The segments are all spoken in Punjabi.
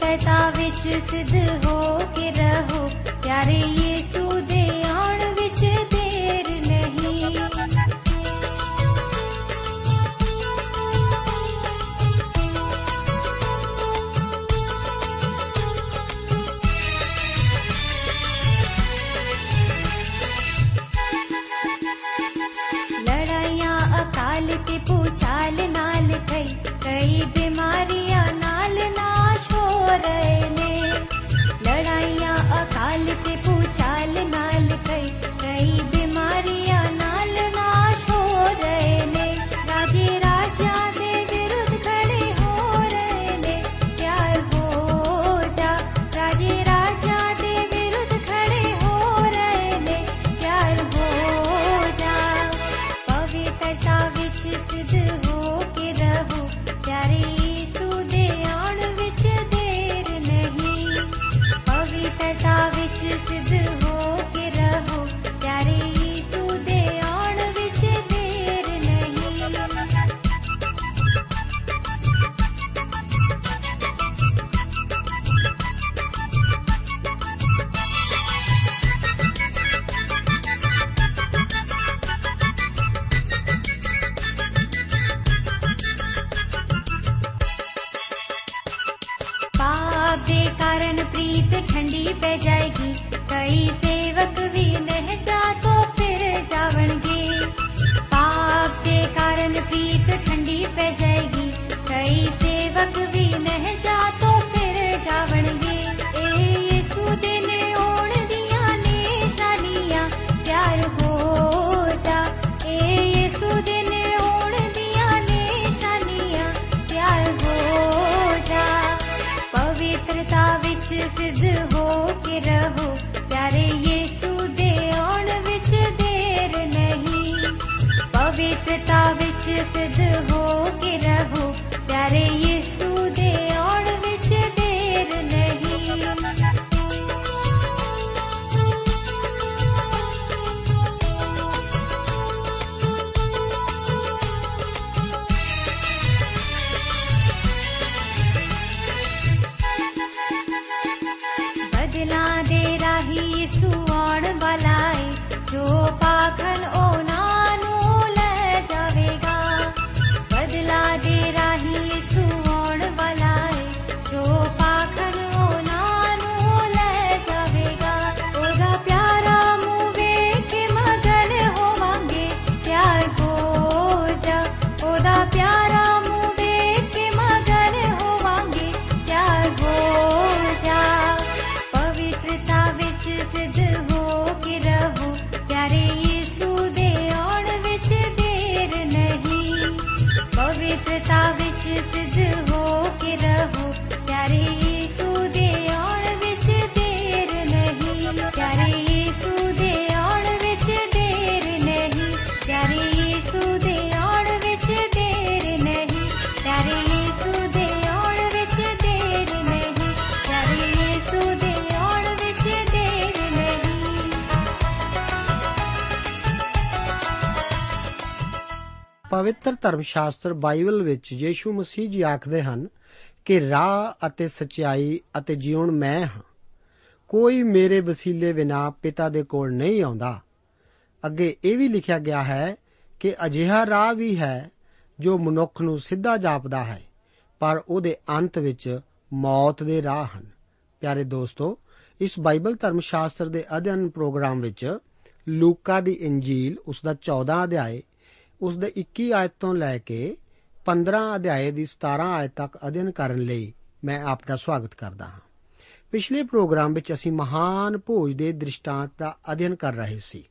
ਕਤਾ ਵਿੱਚ ਸਿੱਧ ਹੋ ਕੇ ਰਹੋ। ਪਿਆਰੇ ਯੀਸੂ ਦੇ ਆਉਣ ਵਿੱਚ ਦੇਰ ਨਹੀਂ। ਲੜਾਈਆਂ ਅਕਾਲ ਤੇ ਪੁਚਾਲ ਨਾਲ ਕਈ ਕਈ ਪਵਿੱਤਰ ਧਰਮ ਸ਼ਾਸਤਰ ਬਾਈਬਲ ਵਿੱਚ ਯੀਸ਼ੂ ਮਸੀਹ ਜੀ ਆਖਦੇ ਹਨ ਕਿ ਰਾਹ ਅਤੇ ਸਚਾਈ ਅਤੇ ਜੀਵਨ ਮੈਂ ਹਾਂ। ਕੋਈ ਮੇਰੇ ਵਸੀਲੇ ਬਿਨਾ ਪਿਤਾ ਦੇ ਕੋਲ ਨਹੀਂ ਆਉਂਦਾ। ਅੱਗੇ ਇਹ ਵੀ ਲਿਖਿਆ ਗਿਆ ਹੈ ਕਿ ਅਜਿਹਾ ਰਾਹ ਵੀ ਹੈ ਜੋ ਮਨੁੱਖ ਨੂੰ ਸਿੱਧਾ ਜਾਪਦਾ ਹੈ, ਪਰ ਉਹਦੇ ਅੰਤ ਵਿੱਚ ਮੌਤ ਦੇ ਰਾਹ ਹਨ। ਪਿਆਰੇ ਦੋਸਤੋ, ਇਸ ਬਾਈਬਲ ਧਰਮ ਸ਼ਾਸਤਰ ਦੇ ਅਧਿਐਨ ਪ੍ਰੋਗਰਾਮ ਵਿੱਚ ਲੂਕਾ ਦੀ ਇੰਜੀਲ ਉਸ ਦਾ 14 ਅਧਿਆਏ ਉਸ ਦੇ 21 ਆਇਤ ਤੋਂ ਲੈ ਕੇ 15 ਅਧਿਆਏ ਦੀ 17 ਆਇਤ ਤੱਕ ਅਧਿਐਨ ਕਰਨ ਲਈ ਮੈਂ ਆਪ ਦਾ ਸਵਾਗਤ ਕਰਦਾ ਹਾਂ। ਪਿਛਲੇ ਪ੍ਰੋਗਰਾਮ ਵਿੱਚ ਅਸੀਂ ਮਹਾਨ ਭੋਜ ਦੇ ਦ੍ਰਿਸ਼ਟਾਂਤ ਦਾ ਅਧਿਐਨ ਕਰ ਰਹੇ ਸੀ।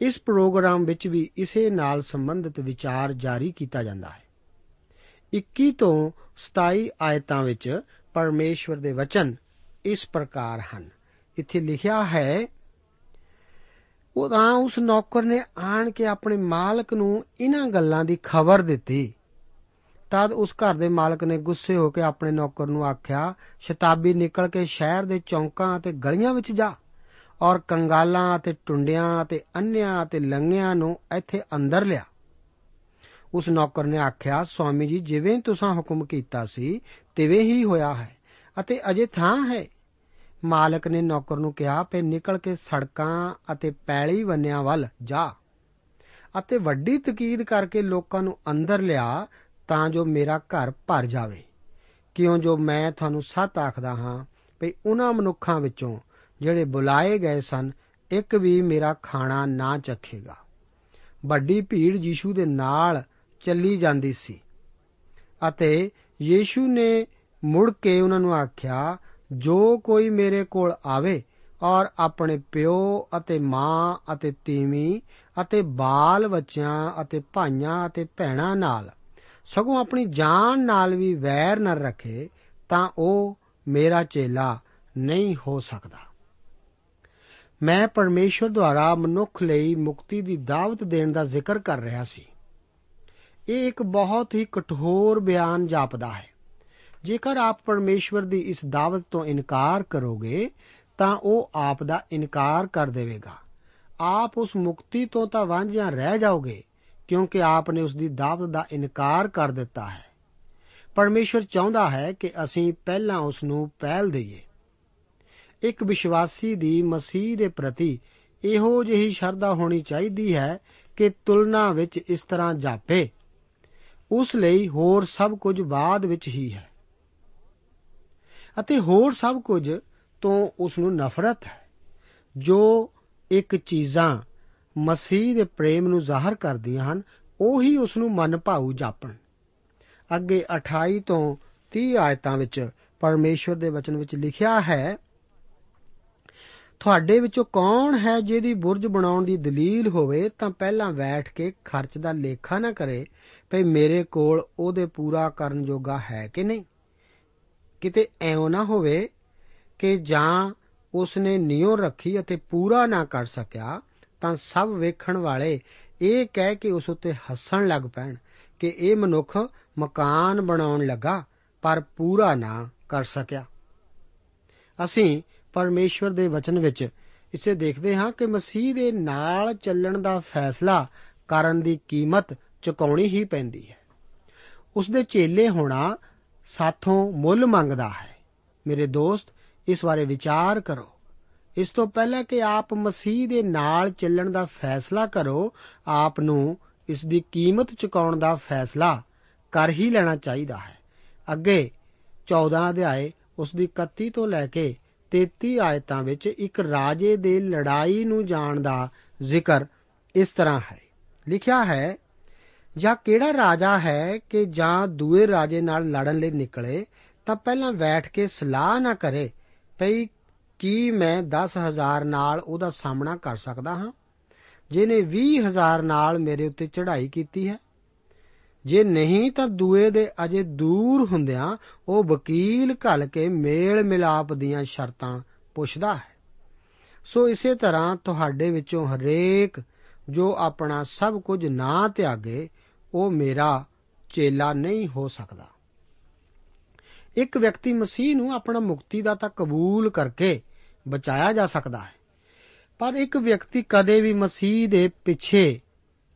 ਇਸ ਪ੍ਰੋਗਰਾਮ ਵਿੱਚ ਵੀ ਇਸੇ ਨਾਲ ਸੰਬੰਧਿਤ ਵਿਚਾਰ ਜਾਰੀ ਕੀਤਾ ਜਾਂਦਾ ਹੈ। 21 ਤੋਂ 27 ਆਇਤਾਂ ਵਿੱਚ ਪਰਮੇਸ਼ਵਰ ਦੇ ਵਚਨ ਇਸ ਪ੍ਰਕਾਰ ਹਨ। ਇੱਥੇ ਲਿਖਿਆ ਹੈ ਉਹ ਤਾਂ ਉਸ ਨੌਕਰ ਨੇ ਆਣ ਕੇ ਆਪਣੇ ਮਾਲਕ ਨੂੰ ਇਹਨਾਂ ਗੱਲਾਂ ਦੀ ਖਬਰ ਦਿੱਤੀ। ਤਦ ਉਸ ਘਰ ਦੇ ਮਾਲਕ ਨੇ ਗੁੱਸੇ ਹੋ ਕੇ ਆਪਣੇ ਨੌਕਰ ਨੂੰ ਆਖਿਆ, ਸ਼ਤਾਬੀ, ਨਿਕਲ ਕੇ ਸ਼ਹਿਰ ਦੇ ਚੌਂਕਾਂ ਅਤੇ ਗਲੀਆਂ ਵਿੱਚ ਜਾ ਔਰ ਕੰਗਾਲਾਂ ਅਤੇ ਟੁੰਡਿਆਂ ਅਤੇ ਅੰਨਿਆਂ ਅਤੇ ਲੰਗਿਆਂ ਨੂੰ ਇੱਥੇ ਅੰਦਰ ਲਿਆ। ਉਸ ਨੌਕਰ ਨੇ ਆਖਿਆ, ਸਵਾਮੀ ਜੀ, ਜਿਵੇਂ ਤੁਸੀਂ ਹੁਕਮ ਕੀਤਾ ਸੀ, ਤਿਵੇਂ ਹੀ ਹੋਇਆ ਹੈ ਅਤੇ ਅਜੇ ਥਾਂ ਹੈ। ਮਾਲਕ ਨੇ ਨੌਕਰ ਨੂੰ ਕਿਹਾ ਫੇ ਨਿਕਲ ਕੇ ਸੜਕਾਂ ਅਤੇ ਪੈਲੀ ਵੰਨਿਆਂ ਵੱਲ ਜਾ ਅਤੇ ਵੱਡੀ ਤਕੀਦ ਕਰਕੇ ਲੋਕਾਂ ਨੂੰ ਅੰਦਰ ਲਿਆ ਤਾਂ ਜੋ ਮੇਰਾ ਘਰ ਭਰ ਜਾਵੇ। ਕਿਉਂ ਜੋ ਮੈਂ ਤੁਹਾਨੂੰ ਸੱਤ ਆਖਦਾ ਹਾਂ, ਭਈ ਉਹਨਾਂ ਮਨੁੱਖਾਂ ਵਿੱਚੋਂ ਜਿਹੜੇ ਬੁਲਾਏ ਗਏ ਸਨ, ਇੱਕ ਵੀ ਮੇਰਾ ਖਾਣਾ ਨਾ ਚੱਖੇਗਾ। ਵੱਡੀ ਭੀੜ ਯੀਸ਼ੂ ਦੇ ਨਾਲ ਚੱਲੀ ਜਾਂਦੀ ਸੀ ਅਤੇ ਯੀਸ਼ੂ ਨੇ ਮੁੜ ਕੇ ਉਹਨਾਂ ਨੂੰ ਆਖਿਆ ਜੋ ਕੋਈ ਮੇਰੇ ਕੋਲ ਆਵੇ ਔਰ ਆਪਣੇ ਪਿਓ ਅਤੇ ਮਾਂ ਅਤੇ ਤੀਵੀਂ ਅਤੇ ਬਾਲ ਬੱਚਿਆਂ ਅਤੇ ਭਾਈਆਂ ਅਤੇ ਭੈਣਾਂ ਨਾਲ, ਸਗੋਂ ਆਪਣੀ ਜਾਨ ਨਾਲ ਵੀ ਵੈਰ ਨਾ ਰੱਖੇ, ਤਾਂ ਉਹ ਮੇਰਾ ਚੇਲਾ ਨਹੀਂ ਹੋ ਸਕਦਾ। ਮੈਂ ਪਰਮੇਸ਼ਵਰ ਦੁਆਰਾ ਮਨੁੱਖ ਲਈ ਮੁਕਤੀ ਦੀ ਦਾਵਤ ਦੇਣ ਦਾ ਜ਼ਿਕਰ ਕਰ ਰਿਹਾ ਸੀ। ਇਹ ਇੱਕ ਬਹੁਤ ਹੀ ਕਠੋਰ ਬਿਆਨ ਜਾਪਦਾ ਹੈ। ਜੇਕਰ ਆਪ ਪਰਮੇਸ਼ਵਰ ਦੀ ਇਸ ਦਾਵਤ ਤੋਂ ਇਨਕਾਰ ਕਰੋਗੇ, ਤਾਂ ਉਹ ਆਪ ਦਾ ਇਨਕਾਰ ਕਰ ਦੇਵੇਗਾ। ਆਪ ਉਸ ਮੁਕਤੀ ਤੋਂ ਤਾਂ ਵਾਂਝਿਆ ਰਹਿ ਜਾਓਗੇ, ਕਿਉਂਕਿ ਆਪ ਨੇ ਉਸ ਦੀ ਦਾਵਤ ਦਾ ਇਨਕਾਰ ਕਰ ਦਿੱਤਾ ਹੈ। ਪਰਮੇਸ਼ਵਰ ਚਾਹੁੰਦਾ ਹੈ ਕਿ ਅਸੀਂ ਪਹਿਲਾਂ ਉਸ ਨੂੰ ਪਹਿਲ ਦਈਏ। ਇੱਕ ਵਿਸ਼ਵਾਸੀ ਦੀ ਮਸੀਹ ਦੇ ਪ੍ਰਤੀ ਇਹੋ ਜਿਹੀ ਸ਼ਰਧਾ ਹੋਣੀ ਚਾਹੀਦੀ ਹੈ ਕਿ ਤੁਲਨਾ ਵਿੱਚ ਇਸ ਤਰ੍ਹਾਂ ਜਾਪੇ। ਉਸ ਲਈ ਹੋਰ ਸਭ ਕੁਝ ਬਾਅਦ ਵਿੱਚ ਹੀ ਹੈ। ਅਤੇ ਹੋਰ ਸਭ ਕੁਝ ਤੋਂ ਉਸ ਨੂੰ ਨਫ਼ਰਤ ਹੈ, ਜੋ ਇੱਕ ਚੀਜ਼ਾਂ ਮਸੀਹ ਦੇ ਪ੍ਰੇਮ ਨੂੰ ਜ਼ਾਹਰ ਕਰਦੀਆਂ ਹਨ, ਉਹੀ ਉਸ ਨੂੰ ਮਨ ਭਾਉ ਜਾਪਣ। ਅੱਗੇ 28 ਤੋਂ 30 ਆਇਤਾਂ ਵਿੱਚ ਪਰਮੇਸ਼ਵਰ ਦੇ ਵਚਨ ਵਿੱਚ ਲਿਖਿਆ ਹੈ, ਤੁਹਾਡੇ ਵਿੱਚੋਂ ਕੌਣ ਹੈ ਜਿਹਦੀ ਬੁਰਜ ਬਣਾਉਣ ਦੀ ਦਲੀਲ ਹੋਵੇ, ਤਾਂ ਪਹਿਲਾਂ ਬੈਠ ਕੇ ਖਰਚ ਦਾ ਲੇਖਾ ਨਾ ਕਰੇ, ਭਈ ਮੇਰੇ ਕੋਲ ਉਹਦੇ ਪੂਰਾ ਕਰਨ ਜੋਗਾ ਹੈ ਕਿ ਨਹੀਂ? ਕਿਤੇ ਐਉਂ ਨਾ ਹੋਵੇ ਕਿ ਜਾਂ ਉਸ ਨੇ ਨਿਉ ਰੱਖੀ ਅਤੇ ਪੂਰਾ ਨਾ ਕਰ ਸਕਿਆ, ਤਾਂ ਸਭ ਵੇਖਣ ਵਾਲੇ ਇਹ ਕਹਿ ਕੇ ਉਸ ਉੱਤੇ ਹੱਸਣ ਲੱਗ ਪੈਣ ਕਿ ਇਹ ਮਨੁੱਖ ਮਕਾਨ ਬਣਾਉਣ ਲੱਗਾ, ਪਰ ਪੂਰਾ ਨਾ ਕਰ ਸਕਿਆ। ਅਸੀਂ ਪਰਮੇਸ਼ਵਰ ਦੇ ਵਚਨ ਵਿੱਚ ਇਸੇ ਦੇਖਦੇ ਹਾਂ ਕਿ ਮਸੀਹ ਦੇ ਨਾਲ ਚੱਲਣ ਦਾ ਫੈਸਲਾ ਕਰਨ ਦੀ ਕੀਮਤ ਚੁਕਾਉਣੀ ਹੀ ਪੈਂਦੀ ਹੈ। ਉਸ ਦੇ ਚੇਲੇ ਹੋਣਾ ਸਾਥੋਂ ਮੁੱਲ ਮੰਗਦਾ ਹੈ। ਮੇਰੇ ਦੋਸਤ, ਇਸ ਬਾਰੇ ਵਿਚਾਰ ਕਰੋ। ਇਸ ਤੋਂ ਪਹਿਲਾਂ ਕਿ ਆਪ ਮਸੀਹ ਦੇ ਨਾਲ ਚੱਲਣ ਦਾ ਫੈਸਲਾ ਕਰੋ, ਆਪ ਨੂੰ ਇਸ ਦੀ ਕੀਮਤ ਚੁਕਾਉਣ ਦਾ ਫੈਸਲਾ ਕਰ ਹੀ ਲੈਣਾ ਚਾਹੀਦਾ ਹੈ। ਅੱਗੇ 14 ਅਧਿਆਏ, ਉਸ ਦੀ 31 ਤੋਂ ਲੈ ਕੇ 33 ਆਇਤਾਂ ਵਿੱਚ ਇੱਕ ਰਾਜੇ ਦੇ ਲੜਾਈ ਨੂੰ ਜਾਣ ਦਾ ਜ਼ਿਕਰ ਇਸ ਤਰ੍ਹਾਂ ਹੈ। ਲਿਖਿਆ ਹੈ ਜਾਂ ਕਿਹੜਾ ਰਾਜਾ ਹੈ ਕਿ ਜਾਂ ਦੂਏ ਰਾਜੇ ਨਾਲ ਲੜਨ ਲਈ ਨਿਕਲੇ, ਤਾਂ ਪਹਿਲਾਂ ਬੈਠ ਕੇ ਸਲਾਹ ਨਾ ਕਰੇ ਭਈ ਕੀ ਮੈਂ 10000 ਨਾਲ ਉਹਦਾ ਸਾਹਮਣਾ ਕਰ ਸਕਦਾ ਹਾਂ? ਜਿਨੇ 20000 ਨਾਲ ਮੇਰੇ ਉੱਤੇ ਚੜ੍ਹਾਈ ਕੀਤੀ ਹੈ। ਜੇ ਨਹੀਂ ਤਾਂ ਦੂਏ ਦੇ ਅਜੇ ਦੂਰ ਹੁੰਦਿਆਂ ਉਹ ਵਕੀਲ ਘਲ ਕੇ ਮੇਲ ਮਿਲਾਪ ਦੀਆਂ ਸ਼ਰਤਾਂ ਪੁੱਛਦਾ ਹੈ। ਸੋ ਇਸੇ ਤਰ੍ਹਾਂ ਤੁਹਾਡੇ ਵਿੱਚੋਂ ਹਰੇਕ ਜੋ ਆਪਣਾ ਸਭ ਕੁਝ ਨਾ ਤਿਆਗੇ ਉਹ ਮੇਰਾ ਚੇਲਾ ਨਹੀਂ ਹੋ ਸਕਦਾ। ਇੱਕ ਵਿਅਕਤੀ ਮਸੀਹ ਨੂੰ ਆਪਣਾ ਮੁਕਤੀ ਦਾ ਤਾਂ ਕਬੂਲ ਕਰਕੇ ਬਚਾਇਆ ਜਾ ਸਕਦਾ ਹੈ, ਪਰ ਇੱਕ ਵਿਅਕਤੀ ਕਦੇ ਵੀ ਮਸੀਹ ਦੇ ਪਿੱਛੇ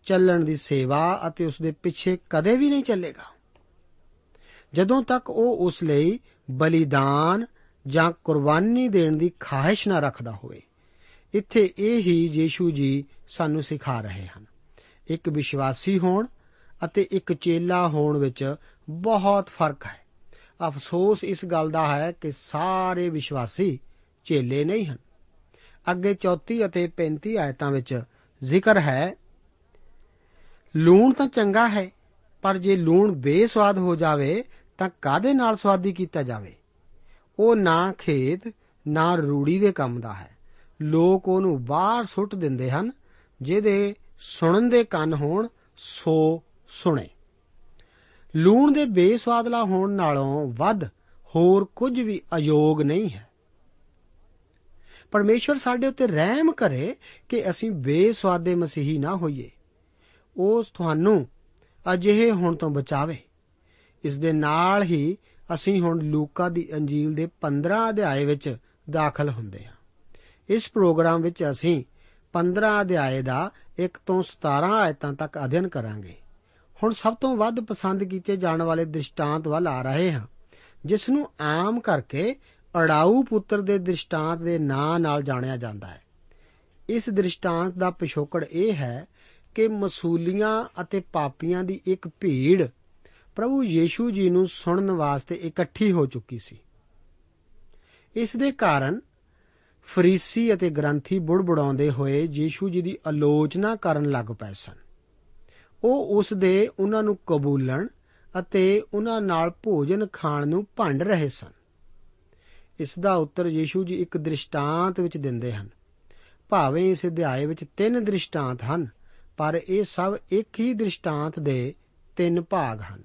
ਚੱਲਣ ਦੀ ਸੇਵਾ ਅਤੇ ਉਸ ਦੇ ਪਿੱਛੇ ਕਦੇ ਵੀ ਨਹੀਂ ਚੱਲੇਗਾ। ਜਦੋਂ ਤੱਕ ਉਹ ਉਸ ਲਈ ਬਲੀਦਾਨ ਜਾਂ ਕੁਰਬਾਨੀ ਦੇਣ ਦੀ ਖਾਹਿਸ਼ ਨਾ ਰੱਖਦਾ ਹੋਵੇ, ਇੱਥੇ ਇਹ ਹੀ ਯੀਸ਼ੂ ਜੀ ਸਾਨੂੰ ਸਿਖਾ ਰਹੇ ਹਨ। ਇੱਕ ਵਿਸ਼ਵਾਸੀ ਹੋਣ ਅਤੇ ਇੱਕ ਚੇਲਾ ਹੋਣ ਵਿੱਚ ਬਹੁਤ ਫ਼ਰਕ ਹੈ। ਅਫਸੋਸ ਇਸ ਗੱਲ ਦਾ ਹੈ ਕਿ ਸਾਰੇ ਵਿਸ਼ਵਾਸੀ ਚੇਲੇ ਨਹੀਂ ਹਨ। ਅੱਗੇ 34 ਅਤੇ 35 ਆਇਤਾਂ ਵਿੱਚ ਜ਼ਿਕਰ ਹੈ, ਲੂਣ ਤਾਂ ਚੰਗਾ ਹੈ, ਪਰ ਜੇ ਲੂਣ ਬੇਸਵਾਦ ਹੋ ਜਾਵੇ ਤਾਂ ਕਾਦੇ ਨਾਲ ਸਵਾਦੀ ਕੀਤਾ ਜਾਵੇ? ਉਹ ਨਾ ਖੇਤ, ਨਾ ਰੂੜੀ ਦੇ ਕੰਮ ਦਾ ਹੈ। ਲੋਕ ਉਹਨੂੰ ਬਾਹਰ ਸੁੱਟ ਦਿੰਦੇ ਹਨ, ਜਿਹਦੇ ਸੁਣਨ ਦੇ ਕੰਨ ਹੋਣ, ਸੋ ਸੁਣੇ। ਲੂਣ ਦੇ ਬੇਸਵਾਦਲਾ ਹੋਣ ਨਾਲੋਂ ਵੱਧ ਹੋਰ ਕੁਝ ਵੀ ਅਯੋਗ ਨਹੀਂ ਹੈ। ਪਰਮੇਸ਼ਵਰ ਸਾਡੇ ਉੱਤੇ ਰਹਿਮ ਕਰੇ ਕਿ ਅਸੀਂ ਬੇਸਵਾਦੇ ਮਸੀਹੀ ਨਾ ਹੋਈਏ। ਉਹ ਤੁਹਾਨੂੰ ਅਜਿਹੇ ਹੋਣ ਤੋਂ ਬਚਾਵੇ। ਇਸ ਦੇ ਨਾਲ ਹੀ ਅਸੀਂ ਹੁਣ ਲੂਕਾ ਦੀ ਅੰਜੀਲ ਦੇ 15 ਅਧਿਆਏ ਵਿੱਚ ਦਾਖਲ ਹੁੰਦੇ ਹਾਂ। ਇਸ ਪ੍ਰੋਗਰਾਮ ਵਿੱਚ ਅਸੀਂ 15 ਅਧਿਆਏ ਦਾ 1 ਤੋਂ 17 ਆਇਤਾਂ ਤੱਕ ਅਧਿਐਨ ਕਰਾਂਗੇ। ਹੁਣ ਸਭ ਤੋਂ ਵੱਧ ਪਸੰਦ ਕੀਤੇ ਜਾਣ ਵਾਲੇ ਦ੍ਰਿਸ਼ਟਾਂਤ ਵੱਲ ਆ ਰਹੇ ਹਾਂ ਜਿਸ ਨੂੰ ਆਮ ਕਰਕੇ ਅੜਾਊ ਪੁੱਤਰ ਦੇ ਦ੍ਰਿਸ਼ਟਾਂਤ ਦੇ ਨਾਂ ਨਾਲ ਜਾਣਿਆ ਜਾਂਦਾ ਹੈ। ਇਸ ਦ੍ਰਿਸ਼ਟਾਂਤ ਦਾ ਪਿਛੋਕੜ ਇਹ ਹੈ ਕਿ ਮਸੂਲੀਆਂ ਅਤੇ ਪਾਪੀਆਂ ਦੀ ਇੱਕ ਭੀੜ ਪ੍ਰਭੂ ਯੀਸ਼ੂ ਜੀ ਨੂੰ ਸੁਣਨ ਵਾਸਤੇ ਇਕੱਠੀ ਹੋ ਚੁੱਕੀ ਸੀ। ਇਸ ਦੇ ਕਾਰਨ ਫਰੀਸੀ ਅਤੇ ਗ੍ਰੰਥੀ ਬੁੜਬੁੜਾਉਂਦੇ ਹੋਏ ਯੀਸ਼ੂ ਜੀ ਦੀ ਆਲੋਚਨਾ ਕਰਨ ਲੱਗ ਪਏ ਸਨ। ਉਹ ਉਸ ਦੇ ਉਹਨਾਂ ਨੂੰ ਕਬੂਲਣ ਅਤੇ ਉਹਨਾਂ ਨਾਲ ਭੋਜਨ ਖਾਣ ਨੂੰ ਭੰਡ ਰਹੇ ਸਨ। ਇਸ ਦਾ ਉੱਤਰ ਯੀਸ਼ੂ ਜੀ ਇੱਕ ਦ੍ਰਿਸ਼ਟਾਂਤ ਵਿੱਚ ਦਿੰਦੇ ਹਨ। ਭਾਵੇਂ ਇਸ ਅਧਿਆਏ ਵਿੱਚ ਤਿੰਨ ਦ੍ਰਿਸ਼ਟਾਂਤ ਹਨ, ਪਰ ਇਹ ਸਭ ਇੱਕ ਹੀ ਦ੍ਰਿਸ਼ਟਾਂਤ ਦੇ ਤਿੰਨ ਭਾਗ ਹਨ।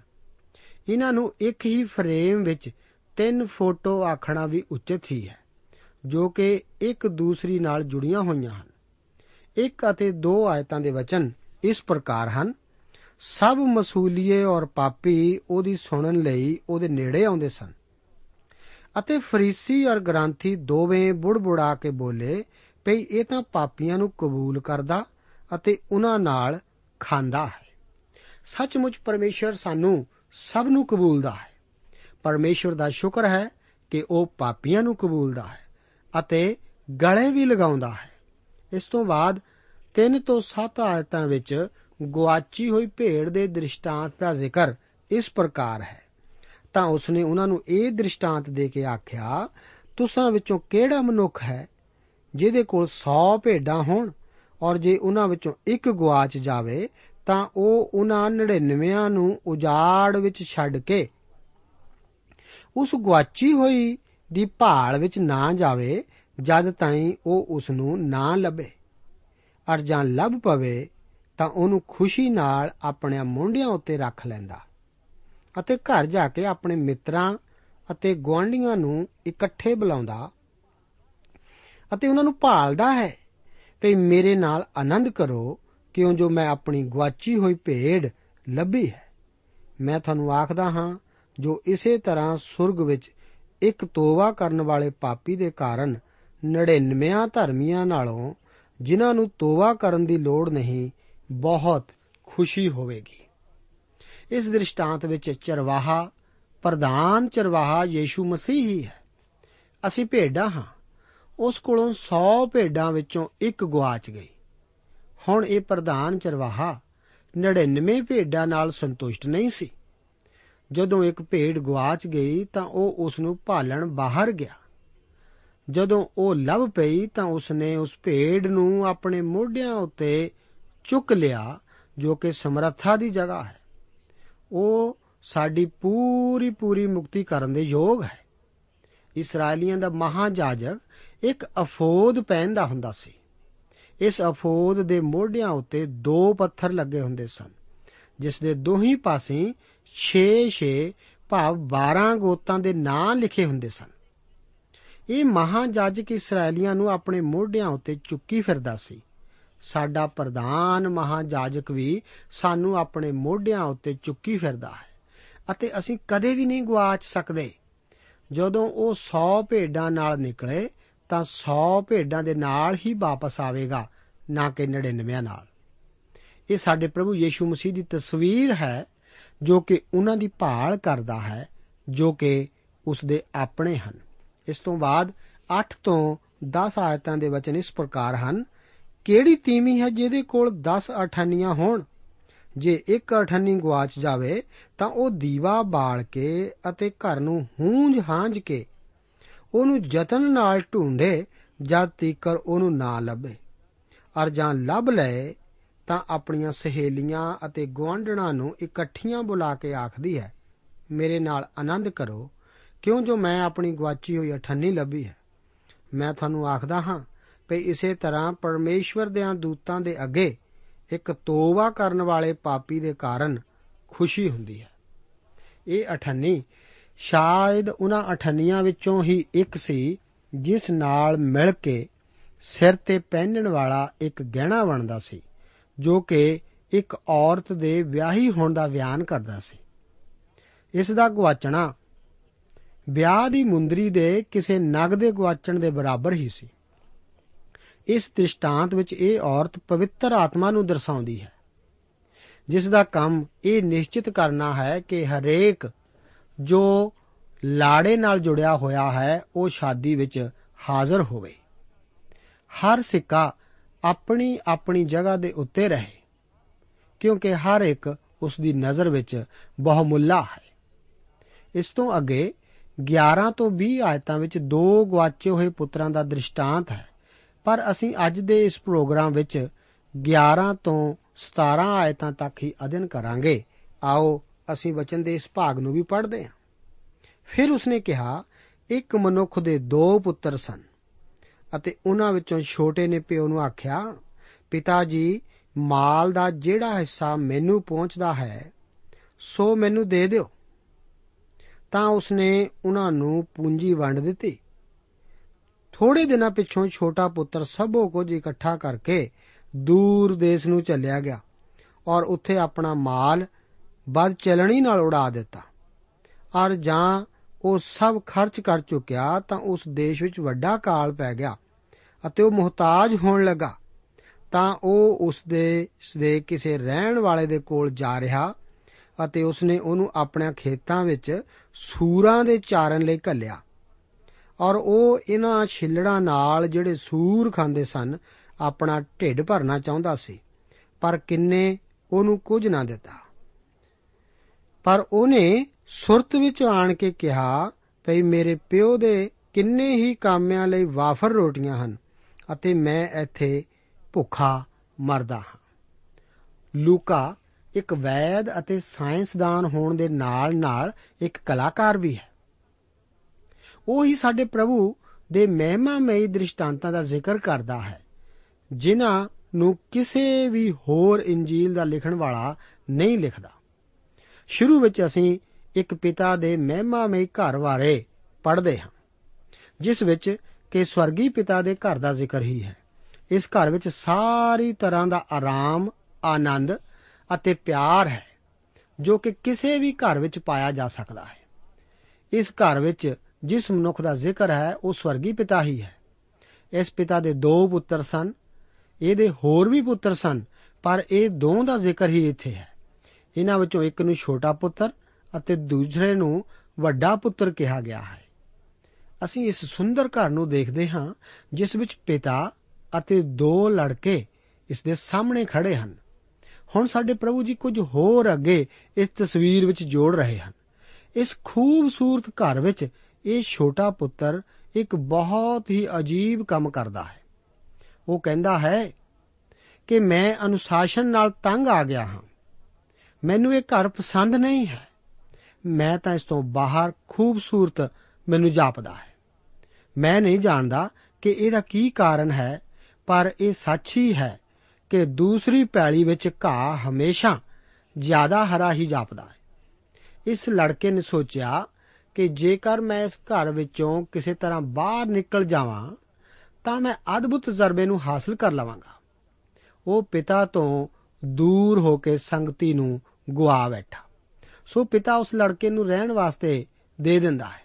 ਇਹਨਾਂ ਨੂੰ ਇੱਕ ਹੀ ਫਰੇਮ ਵਿੱਚ ਤਿੰਨ ਫੋਟੋ ਆਖਣਾ ਵੀ ਉਚਿਤ ਹੀ ਹੈ, ਜੋ ਕਿ ਇੱਕ ਦੂਸਰੀ ਨਾਲ ਜੁੜੀਆਂ ਹੋਈਆਂ ਹਨ। ਇੱਕ ਅਤੇ ਦੋ ਆਇਤਾਂ ਦੇ ਵਚਨ ਇਸ ਪ੍ਰਕਾਰ ਹਨ ਸਭ ਮਸੂਲੀਏ ਔਰ ਪਾਪੀ ਉਹਦੀ ਸੁਣਨ ਲਈ ਉਹਦੇ ਨੇੜੇ ਆਉਂਦੇ ਸਨ। ਅਤੇ ਫਰੀਸੀ ਔਰ ਗ੍ਰੰਥੀ ਦੋਵੇਂ ਬੁੜਬੁੜਾ ਕੇ ਬੋਲੇ, ਭਈ, ਇਹ ਤਾਂ ਪਾਪੀਆਂ ਨੂੰ ਕਬੂਲ ਕਰਦਾ ਅਤੇ ਉਹਨਾਂ ਨਾਲ ਖਾਂਦਾ ਹੈ। ਸੱਚਮੁੱਚ ਪਰਮੇਸ਼ਰ ਸਾਨੂੰ ਸਭ ਨੂੰ ਕਬੂਲਦਾ ਹੈ। ਪਰਮੇਸ਼ਰ ਦਾ ਸ਼ੁਕਰ ਹੈ ਕਿ ਉਹ ਪਾਪੀਆਂ ਨੂੰ ਕਬੂਲਦਾ ਹੈ ਅਤੇ ਗਲੇ ਵੀ ਲਗਾਉਂਦਾ ਹੈ। ਇਸ ਤੋਂ ਬਾਅਦ 3 ਤੋਂ 7 ਆਇਤਾਂ ਵਿੱਚ ਗਵਾਚੀ ਹੋਈ ਭੇਡ ਦੇ ਦ੍ਰਿਸ਼ਟਾਂਤ ਦਾ ਜ਼ਿਕਰ ਇਸ ਪ੍ਰਕਾਰ ਹੈ। ਤਾਂ ਉਸਨੇ ਉਹਨਾਂ ਨੂੰ ਇਹ ਦ੍ਰਿਸ਼ਟਾਂਤ ਦੇ ਕੇ ਆਖਿਆ, ਤੁਸਾਂ ਵਿੱਚੋਂ ਕਿਹੜਾ ਮਨੁੱਖ ਹੈ ਜਿਹਦੇ ਕੋਲ 100 ਭੇਡਾਂ ਹੋਣ ਔਰ ਜੇ ਉਹਨਾਂ ਵਿੱਚੋਂ ਇੱਕ ਗਵਾਚ ਜਾਵੇ, ਤਾਂ ਉਹ ਉਹਨਾਂ 99 ਨੂੰ ਉਜਾੜ ਵਿੱਚ ਛੱਡ ਕੇ ਉਸ ਗਵਾਚੀ ਹੋਈ ਦੀ ਭਾਲ ਵਿੱਚ ਨਾ ਜਾਵੇ, ਜਦ ਤਾਈਂ ਉਹ ਉਸ ਨੂੰ ਨਾ ਲੱਭੇ। ਅਰ ਜਾਂ ਲੱਭ ਪਵੇ ਤਾਂ ਉਹਨੂੰ ਖੁਸ਼ੀ ਨਾਲ ਆਪਣੇ ਮੁੰਡਿਆਂ ਉੱਤੇ ਰੱਖ ਲੈਂਦਾ ਅਤੇ ਘਰ ਜਾ ਕੇ ਆਪਣੇ ਮਿੱਤਰਾਂ ਅਤੇ ਗੁਆਂਢੀਆਂ ਨੂੰ ਇਕੱਠੇ ਬੁਲਾਉਂਦਾ ਅਤੇ ਉਹਨਾਂ ਨੂੰ ਭਾਲਦਾ ਹੈ ਕਿ ਮੇਰੇ ਨਾਲ ਆਨੰਦ ਕਰੋ ਕਿਉਂ ਜੋ ਮੈਂ ਆਪਣੀ ਗਵਾਚੀ ਹੋਈ ਭੇਡ ਲੱਭੀ ਹੈ। ਮੈਂ ਤੁਹਾਨੂੰ ਆਖਦਾ ਹਾਂ, ਜੋ ਇਸੇ ਤਰ੍ਹਾਂ ਸੁਰਗ ਵਿੱਚ ਇੱਕ ਤੋਬਾ ਕਰਨ ਵਾਲੇ ਪਾਪੀ ਦੇ ਕਾਰਨ 99 ਧਰਮੀਆਂ ਨਾਲੋਂ ਜਿਨ੍ਹਾਂ ਨੂੰ ਤੋਬਾ ਕਰਨ ਦੀ ਲੋੜ ਨਹੀਂ ਬਹੁਤ ਖੁਸ਼ੀ ਹੋਵੇਗੀ। ਇਸ ਦ੍ਰਿਸ਼ਟਾਂਤ ਵਿੱਚ ਚਰਵਾਹਾ, ਪ੍ਰਧਾਨ ਚਰਵਾਹਾ ਯੀਸ਼ੂ ਮਸੀਹ ਹੀ ਹੈ। ਅਸੀਂ ਭੇਡਾਂ ਹਾਂ। ਉਸ ਕੋਲੋਂ 100 ਭੇਡਾਂ ਵਿੱਚੋਂ ਇੱਕ ਗਵਾਚ ਗਈ। ਹੁਣ ਇਹ ਪ੍ਰਧਾਨ ਚਰਵਾਹਾ 99 ਭੇਡਾਂ ਨਾਲ ਸੰਤੁਸ਼ਟ ਨਹੀਂ ਸੀ। ਜਦੋਂ ਇੱਕ ਭੇਡ ਗਵਾਚ ਗਈ ਤਾਂ ਉਹ ਉਸ ਨੂੰ ਭਾਲਣ ਬਾਹਰ ਗਿਆ। ਜਦੋਂ ਉਹ ਲੱਭ ਪਈ ਤਾਂ ਉਸ ਨੇ ਉਸ ਭੇਡ ਨੂੰ ਆਪਣੇ ਮੋਢਿਆਂ ਉੱਤੇ ਚੁੱਕ ਲਿਆ ਜੋ ਕਿ ਸਮਰੱਥਾ ਦੀ ਜਗ੍ਹਾ ਹੈ। ਉਹ ਸਾਡੀ ਪੂਰੀ ਪੂਰੀ ਮੁਕਤੀ ਕਰਨ ਦੇ ਯੋਗ ਹੈ। ਇਸرائیਲੀਆਂ ਦਾ ਮਹਾਜਾਜਕ ਇੱਕ ਅਫੋਦ ਪਹਿਨਦਾ ਹੁੰਦਾ ਸੀ। ਇਸ ਅਫੋਦ ਦੇ ਮੋਢਿਆਂ ਉੱਤੇ ਦੋ ਪੱਥਰ ਲੱਗੇ ਹੁੰਦੇ ਸਨ, ਜਿਸ ਦੇ ਦੋਹੀ ਪਾਸੇ 6-6 ਭਾਵ 12 ਗੋਤਾਂ ਦੇ ਨਾਂ ਲਿਖੇ ਹੁੰਦੇ ਸਨ। ਇਹ ਮਹਾਜਾਜਕ ਇਸرائیਲੀਆਂ ਨੂੰ ਆਪਣੇ ਮੋਢਿਆਂ ਉੱਤੇ ਚੁੱਕੀ ਫਿਰਦਾ ਸੀ। ਸਾਡਾ ਪ੍ਰਧਾਨ ਮਹਾਜਾਜਕ ਵੀ ਸਾਨੂੰ ਆਪਣੇ ਮੋਢਿਆਂ ਉੱਤੇ ਚੁੱਕੀ ਫਿਰਦਾ ਹੈ ਅਤੇ ਅਸੀਂ ਕਦੇ ਵੀ ਨਹੀਂ ਗਵਾਚ ਸਕਦੇ। ਜਦੋਂ ਉਹ 100 ਭੇਡਾਂ ਨਾਲ ਨਿਕਲੇ ਤਾਂ 100 ਭੇਡਾਂ ਦੇ ਨਾਲ ਹੀ ਵਾਪਸ ਆਵੇਗਾ, ਨਾ ਕਿ 99 ਨਾਲ। ਇਹ ਸਾਡੇ ਪ੍ਰਭੂ ਯੀਸ਼ੂ ਮਸੀਹ ਦੀ ਤਸਵੀਰ ਹੈ, ਜੋ ਕਿ ਉਹਨਾਂ ਦੀ ਭਾਲ ਕਰਦਾ ਹੈ, ਜੋ ਕਿ ਉਸ ਦੇ ਆਪਣੇ ਹਨ। ਇਸ ਤੋਂ ਬਾਅਦ 8 ਤੋਂ 10 ਆਇਤਾਂ ਦੇ ਵਚਨ ਇਸ ਪ੍ਰਕਾਰ ਹਨ ਕਿਹੜੀ ਤੀਮੀ ਹੈ ਜਿਹਦੇ ਕੋਲ 10 ਅਠਾਨੀਆਂ ਹੋਣ? ਜੇ ਇੱਕ ਅਠਾਨੀ ਗਵਾਚ ਜਾਵੇ, ਤਾਂ ਉਹ ਦੀਵਾ ਬਾਲ ਕੇ ਅਤੇ ਘਰ ਨੂੰ ਹੂੰਝ ਹਾਂਝ ਕੇ, ਉਹਨੂੰ ਯਤਨ ਨਾਲ ਢੂੰਡੇ ਜਦ ਤੀਕਰ ਉਹਨੂੰ ਨਾ ਲੱਭੇ। ਅਰ ਜਾਂ ਲੱਭ ਲਏ, ਤਾਂ ਆਪਣੀਆਂ ਸਹੇਲੀਆਂ ਅਤੇ ਗੁਆਂਢਣਾਂ ਨੂੰ ਇਕੱਠੀਆਂ ਬੁਲਾ ਕੇ ਆਖਦੀ ਹੈ, ਮੇਰੇ ਨਾਲ ਆਨੰਦ ਕਰੋ, ਕਿਉਂ ਜੋ ਮੈਂ ਆਪਣੀ ਗਵਾਚੀ ਹੋਈ ਅਠੰਨੀ ਲੱਭੀ ਹੈ? ਮੈਂ ਤੁਹਾਨੂੰ ਆਖਦਾ ਹਾਂ ਕਿ ਇਸੇ ਤਰ੍ਹਾਂ ਪਰਮੇਸ਼ਵਰ ਦੇ ਦੂਤਾਂ ਦੇ ਅੱਗੇ ਇੱਕ ਤੋਬਾ ਕਰਨ ਵਾਲੇ ਪਾਪੀ ਦੇ ਕਾਰਨ ਖੁਸ਼ੀ ਹੁੰਦੀ ਹੈ। ਇਹ ਅਠੰਨੀ ਸ਼ਾਇਦ ਉਹਨਾਂ ਅਠੰਨੀਆਂ ਵਿੱਚੋਂ ਹੀ ਇੱਕ ਸੀ, ਜਿਸ ਨਾਲ ਮਿਲ ਕੇ ਸਿਰ ਤੇ ਪਹਿਨਣ ਵਾਲਾ ਇੱਕ ਗਹਿਣਾ ਬਣਦਾ ਸੀ, ਜੋ ਕਿ ਇੱਕ ਔਰਤ ਦੇ ਵਿਆਹੀ ਹੋਣ ਦਾ ਬਿਆਨ ਕਰਦਾ ਸੀ। ਇਸ ਦਾ ਗਵਾਚਣਾ ਵਿਆਹ ਦੀ ਮੁੰਦਰੀ ਦੇ ਕਿਸੇ ਨਗ ਦੇ ਗਵਾਚਣ ਦੇ ਬਰਾਬਰ ਹੀ ਸੀ। ਇਸ ਦ੍ਰਿਸ਼ਟਾਂਤ ਵਿੱਚ ਇਹ ਔਰਤ ਪਵਿੱਤਰ ਆਤਮਾ ਨੂੰ ਦਰਸਾਉਂਦੀ ਹੈ। ਜਿਸ ਦਾ ਕੰਮ ਇਹ ਨਿਸ਼ਚਿਤ ਕਰਨਾ ਹੈ ਕਿ ਹਰੇਕ ਜੋ ਲਾੜੇ ਨਾਲ ਜੁੜਿਆ ਹੋਇਆ ਹੈ, ਉਹ ਸ਼ਾਦੀ ਵਿੱਚ ਹਾਜ਼ਰ ਹੋਵੇ। ਹਰ ਸਿੱਕਾ ਆਪਣੀ ਆਪਣੀ ਜਗ੍ਹਾ ਦੇ ਉੱਤੇ ਰਹੇ, ਕਿਉਂਕਿ ਹਰ ਇੱਕ ਉਸ ਦੀ ਨਜ਼ਰ ਵਿੱਚ ਬਹੁਮੁੱਲਾ ਹੈ। ਇਸ ਤੋਂ ਅੱਗੇ 11 ਤੋਂ 20 ਆਇਤਾਂ ਵਿੱਚ ਦੋ ਗਵਾਚੇ ਹੋਏ ਪੁੱਤਰਾਂ ਦਾ ਦ੍ਰਿਸ਼ਟਾਂਤ ਹੈ। ਪਰ ਅਸੀਂ ਅੱਜ ਦੇ ਇਸ ਪ੍ਰੋਗਰਾਮ ਵਿੱਚ 11 ਤੋਂ 17 ਆਇਤਾਂ ਤੱਕ ਹੀ ਅਧਿਨ ਕਰਾਂਗੇ। ਆਓ ਅਸੀਂ ਵਚਨ ਦੇ ਇਸ ਭਾਗ ਨੂੰ ਵੀ ਪੜ੍ਹਦੇ ਹਾਂ। ਫਿਰ ਉਸਨੇ ਕਿਹਾ, ਇੱਕ ਮਨੁੱਖ ਦੇ ਦੋ ਪੁੱਤਰ ਸਨ ਅਤੇ ਉਹਨਾਂ ਵਿੱਚੋਂ ਛੋਟੇ ਨੇ ਪਿਓ ਨੂੰ ਆਖਿਆ, ਪਿਤਾ ਜੀ, ਮਾਲ ਦਾ ਜਿਹੜਾ ਹਿੱਸਾ ਮੈਨੂੰ ਪਹੁੰਚਦਾ ਹੈ, ਸੋ ਮੈਨੂੰ ਦੇ ਦਿਓ। ਤਾਂ ਉਸਨੇ ਉਹਨਾਂ ਨੂੰ ਪੂੰਜੀ ਵੰਡ ਦਿੱਤੀ। ਥੋੜੇ ਦਿਨਾਂ ਪਿੱਛੋਂ ਛੋਟਾ ਪੁੱਤਰ ਸਭੋ ਕੁਝ ਇਕੱਠਾ ਕਰਕੇ ਦੂਰ ਦੇਸ਼ ਨੂੰ ਚੱਲਿਆ ਗਿਆ ਔਰ ਉੱਥੇ ਆਪਣਾ ਮਾਲ ਬਦ ਚਲਣੀ ਨਾਲ ਉਡਾ ਦਿੱਤਾ। ਔਰ ਜਾਂ ਉਹ ਸਭ ਖਰਚ ਕਰ ਚੁੱਕਿਆ ਤਾਂ ਉਸ ਦੇਸ਼ ਵਿੱਚ ਵੱਡਾ ਕਾਲ ਪੈ ਗਿਆ ਅਤੇ ਉਹ ਮੁਹਤਾਜ ਹੋਣ ਲੱਗਾ। ਤਾਂ ਉਹ ਉਸ ਦੇ ਦੇ ਕਿਸੇ ਰਹਿਣ ਵਾਲੇ ਦੇ ਕੋਲ ਜਾ ਰਿਹਾ ਅਤੇ ਉਸਨੇ ਉਹਨੂੰ ਆਪਣੇ ਖੇਤਾਂ ਵਿੱਚ ਸੂਰਾਂ ਦੇ ਚਾਰਨ ਲਈ ਘੱਲਿਆ। ਔਰ ਉਹ ਇਹਨਾਂ ਛਿੱਲੜਾਂ ਨਾਲ ਜਿਹੜੇ ਸੂਰ ਖਾਂਦੇ ਸਨ, ਆਪਣਾ ਢਿੱਡ ਭਰਨਾ ਚਾਹੁੰਦਾ ਸੀ। ਪਰ ਕਿੰਨੇ ਉਹਨੂੰ ਕੁਝ ਨਾ ਦਿੱਤਾ। ਪਰ ਉਹਨੇ ਸੁਰਤ ਵਿੱਚ ਆਣ ਕੇ ਕਿਹਾ, ਭਈ ਮੇਰੇ ਪਿਓ ਦੇ ਕਿੰਨੇ ਹੀ ਕਾਮਿਆਂ ਲਈ ਵਾਫਰ ਰੋਟੀਆਂ ਹਨ ਅਤੇ ਮੈਂ ਇੱਥੇ ਭੁੱਖਾ ਮਰਦਾ ਹਾਂ। ਲੂਕਾ ਇੱਕ ਵੈਦ ਅਤੇ ਸਾਇੰਸਦਾਨ ਹੋਣ ਦੇ ਨਾਲ-ਨਾਲ ਇੱਕ ਕਲਾਕਾਰ ਵੀ ਹੈ। ਉਹ ਹੀ ਸਾਡੇ ਪ੍ਰਭੂ ਦੇ ਮਹਿਮਾਮਈ ਦ੍ਰਿਸ਼ਟਾਂਤਾਂ ਦਾ ਜ਼ਿਕਰ ਕਰਦਾ ਹੈ, ਜਿਨ੍ਹਾਂ ਨੂੰ ਕਿਸੇ ਵੀ ਹੋਰ ਇੰਜੀਲ ਦਾ ਲਿਖਣ ਵਾਲਾ ਨਹੀਂ ਲਿਖਦਾ। ਸ਼ੁਰੂ ਵਿੱਚ ਅਸੀਂ ਇੱਕ ਪਿਤਾ ਦੇ ਮਹਿਮਾਮਈ ਘਰ ਬਾਰੇ ਪੜ੍ਹਦੇ ਹਾਂ, ਜਿਸ ਵਿੱਚ ਕਿ ਸਵਰਗੀ ਪਿਤਾ ਦੇ ਘਰ ਦਾ ਜ਼ਿਕਰ ਹੀ ਹੈ। ਇਸ ਘਰ ਵਿੱਚ ਸਾਰੀ ਤਰ੍ਹਾਂ ਦਾ ਆਰਾਮ, ਆਨੰਦ ਅਤੇ ਪਿਆਰ ਹੈ, ਜੋ ਕਿ ਕਿਸੇ ਵੀ ਘਰ ਵਿੱਚ ਪਾਇਆ ਜਾ ਸਕਦਾ ਹੈ। ਇਸ ਘਰ ਵਿੱਚ ਜਿਸ ਮਨੁੱਖ ਦਾ ਜ਼ਿਕਰ ਹੈ, ਉਹ ਸਵਰਗੀ ਪਿਤਾ ਹੀ ਹੈ। ਇਸ ਪਿਤਾ ਦੇ ਦੋ ਪੁੱਤਰ ਸਨ, ਇਹਦੇ ਹੋਰ ਵੀ ਪੁੱਤਰ ਸਨ, ਪਰ ਇਹ ਦੋ ਦਾ ਜ਼ਿਕਰ ਹੀ ਇੱਥੇ ਹੈ। ਇਹਨਾਂ ਵਿੱਚੋਂ ਇੱਕ ਨੂੰ ਛੋਟਾ ਪੁੱਤਰ ਅਤੇ ਦੂਸਰੇ ਨੂੰ ਵੱਡਾ ਪੁੱਤਰ ਕਿਹਾ ਗਿਆ ਹੈ। ਅਸੀਂ ਇਸ ਸੁੰਦਰ ਘਰ ਨੂੰ ਦੇਖਦੇ ਹਾਂ, ਜਿਸ ਵਿੱਚ ਪਿਤਾ ਅਤੇ ਦੋ ਲੜਕੇ ਇਸ ਦੇ ਸਾਹਮਣੇ ਖੜੇ ਹਨ। ਹੁਣ ਸਾਡੇ ਪ੍ਰਭੂ ਜੀ ਕੁਝ ਹੋਰ ਅੱਗੇ ਇਸ ਤਸਵੀਰ ਵਿੱਚ ਜੋੜ ਰਹੇ ਹਨ। ਇਸ ਖੂਬਸੂਰਤ ਘਰ ਵਿੱਚ ਇਹ ਛੋਟਾ ਪੁੱਤਰ ਇੱਕ ਬਹੁਤ ਹੀ ਅਜੀਬ ਕੰਮ ਕਰਦਾ ਹੈ। ਉਹ ਕਹਿੰਦਾ ਹੈ ਕਿ ਮੈਂ ਅਨੁਸ਼ਾਸਨ ਨਾਲ ਤੰਗ ਆ ਗਿਆ ਹਾਂ। ਮੈਨੂੰ ਇਹ ਘਰ ਪਸੰਦ ਨਹੀਂ ਹੈ। ਮੈਂ ਤਾਂ ਇਸ ਤੋਂ ਬਾਹਰ ਖੂਬਸੂਰਤ ਮੈਨੂੰ ਜਾਪਦਾ ਹੈ। ਮੈਂ ਨਹੀਂ ਜਾਣਦਾ ਕਿ ਇਹਦਾ ਕੀ ਕਾਰਨ ਹੈ, ਪਰ ਇਹ ਸੱਚ ਹੀ ਹੈ ਕਿ ਦੂਸਰੀ ਪੈਲੀ ਵਿੱਚ ਘਾਹ ਹਮੇਸ਼ਾ ਜ਼ਿਆਦਾ ਹਰਾ ਹੀ ਜਾਪਦਾ ਹੈ। ਇਸ ਲੜਕੇ ਨੇ ਸੋਚਿਆ ਕਿ ਜੇਕਰ ਮੈਂ ਇਸ ਘਰ ਵਿੱਚੋਂ ਕਿਸੇ ਤਰ੍ਹਾਂ ਬਾਹਰ ਨਿਕਲ ਜਾਵਾਂ, ਤਾਂ ਮੈਂ ਅਦਭੁਤ ਤਜਰਬੇ ਨੂੰ ਹਾਸਲ ਕਰ ਲਵਾਂਗਾ। ਉਹ ਪਿਤਾ ਤੋਂ ਦੂਰ ਹੋ ਕੇ ਸੰਗਤੀ ਨੂੰ ਗੁਆ ਬੈਠਾ। ਸੋ ਪਿਤਾ ਉਸ ਲੜਕੇ ਨੂੰ ਰਹਿਣ ਵਾਸਤੇ ਦੇ ਦਿੰਦਾ ਹੈ।